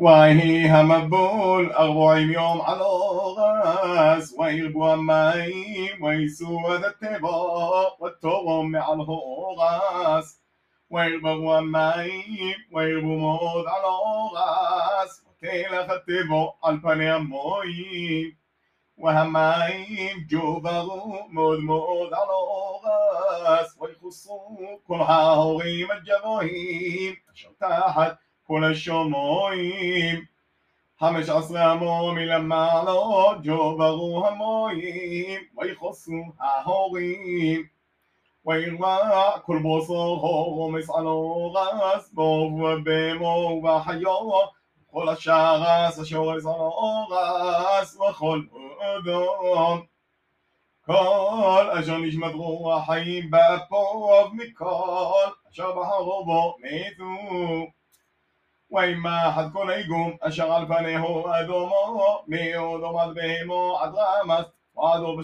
وهي همبول أربعين يوم على غاز ويربوا ماي ويسوى ذا التبا والتوم مع الهوغاز ويربوا ماي ويربوا موض على غاز وتيلخ التبا على الفني أموي وهمايم جوبرو مود مود على غاز ويخصو كل هاوغيم الجبهيم أشر تحت כל השומעים. חמש עשרה המו מלמעלות, ג'וברו המועים, ויחוסו ההורים. וירע כל בוסרו הורמס על אורס, בוב ובמו ובחיו, כל השרס השורס על אורס, וכל אדום. כל אשר נשמת רוח חיים בפוב מכל, אשר בחרו בו מתו. وإما حذكون إيجوم أشر ألفانه أذومو ميوذو مذبهمو أدرامس وأذو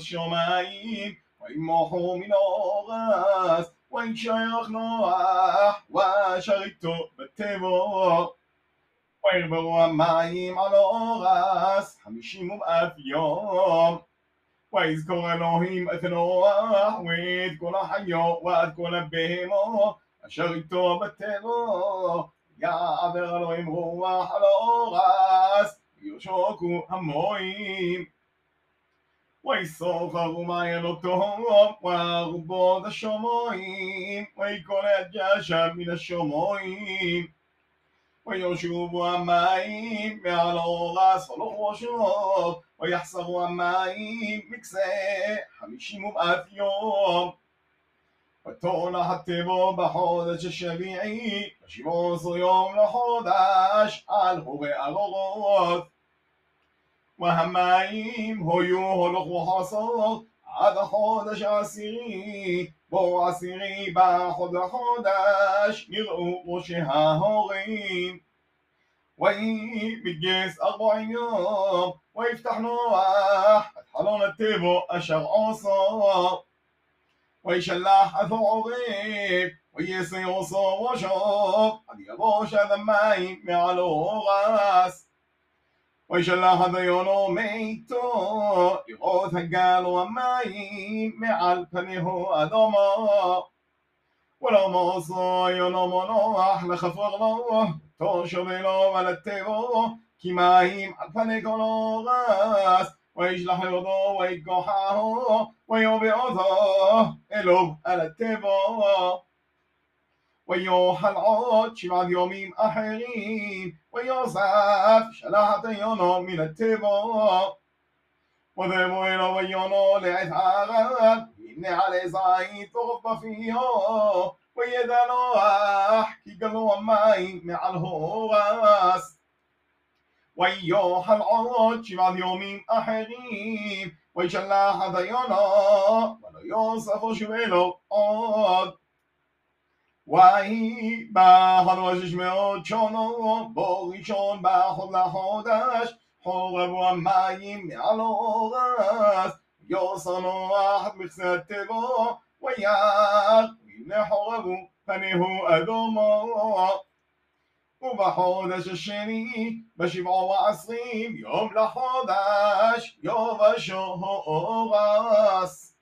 وإما حو من أوغاس وإن شيخ نوح وشريتو بالتبو ويربو أمايم على אורס חמישים ומאף יום ויזכור אלוהים את נוח ואת כל החיו ואת כל הבהמו אשר איתו בטרו יעבר אלוהים רוח על האורס, יושוקו המוים. ויסוחר ומעיין אותו ורבות השומועים, ויקולע ג'שב מן השומועים. וישובו המים מעל האורס הלוך ראשו, ויחסרו המים מקצה חמישים ומאת יום. ותונה הטבו בחודש השביעי, ושבעו עשר יום לחודש, על הורי ארורות. והמים היו הולך וחסות, עד החודש העשירי, בו עשירי בחוד החודש, נראו ראשי ההורים. ויהי מתגייס ארבעים יום, ויפתח נוח את חלון הטבו אשר עושו. ويشلح ثوبك ويسيو صوشوك قد يبوش ذمي معلو غاس ويشلح ذيونو ميتو يغوث قال ومي معل فنهو أدومو ولو موصو يونو منوح لخفغ لوه توشو بلو ولتبوه כי מים על غاس וישלח ידו ויקוחהו ויובא אותו אליו על הטבע ויאכל עוד שבעת יומים אחרים ויוסף שלח את יונו מן הטבע ודבו אליו ויונו לעת ערב הנה עלי זית תורף בפיו וידע נוח כי גלו המים מעל הורס وإياها العراج واليوم أحريم ويجلى هديانا ولا يوسف شبيلو آد وهي بحر وشش مئات جانا باقی جان به خود لحادش حاقب و معیم علاقه است یا سنا احد مخزد تبا و یک وین حاقب و پنه و اداما ובחודש השני, בשבעה ועשרים, יום לחודש, יום השורס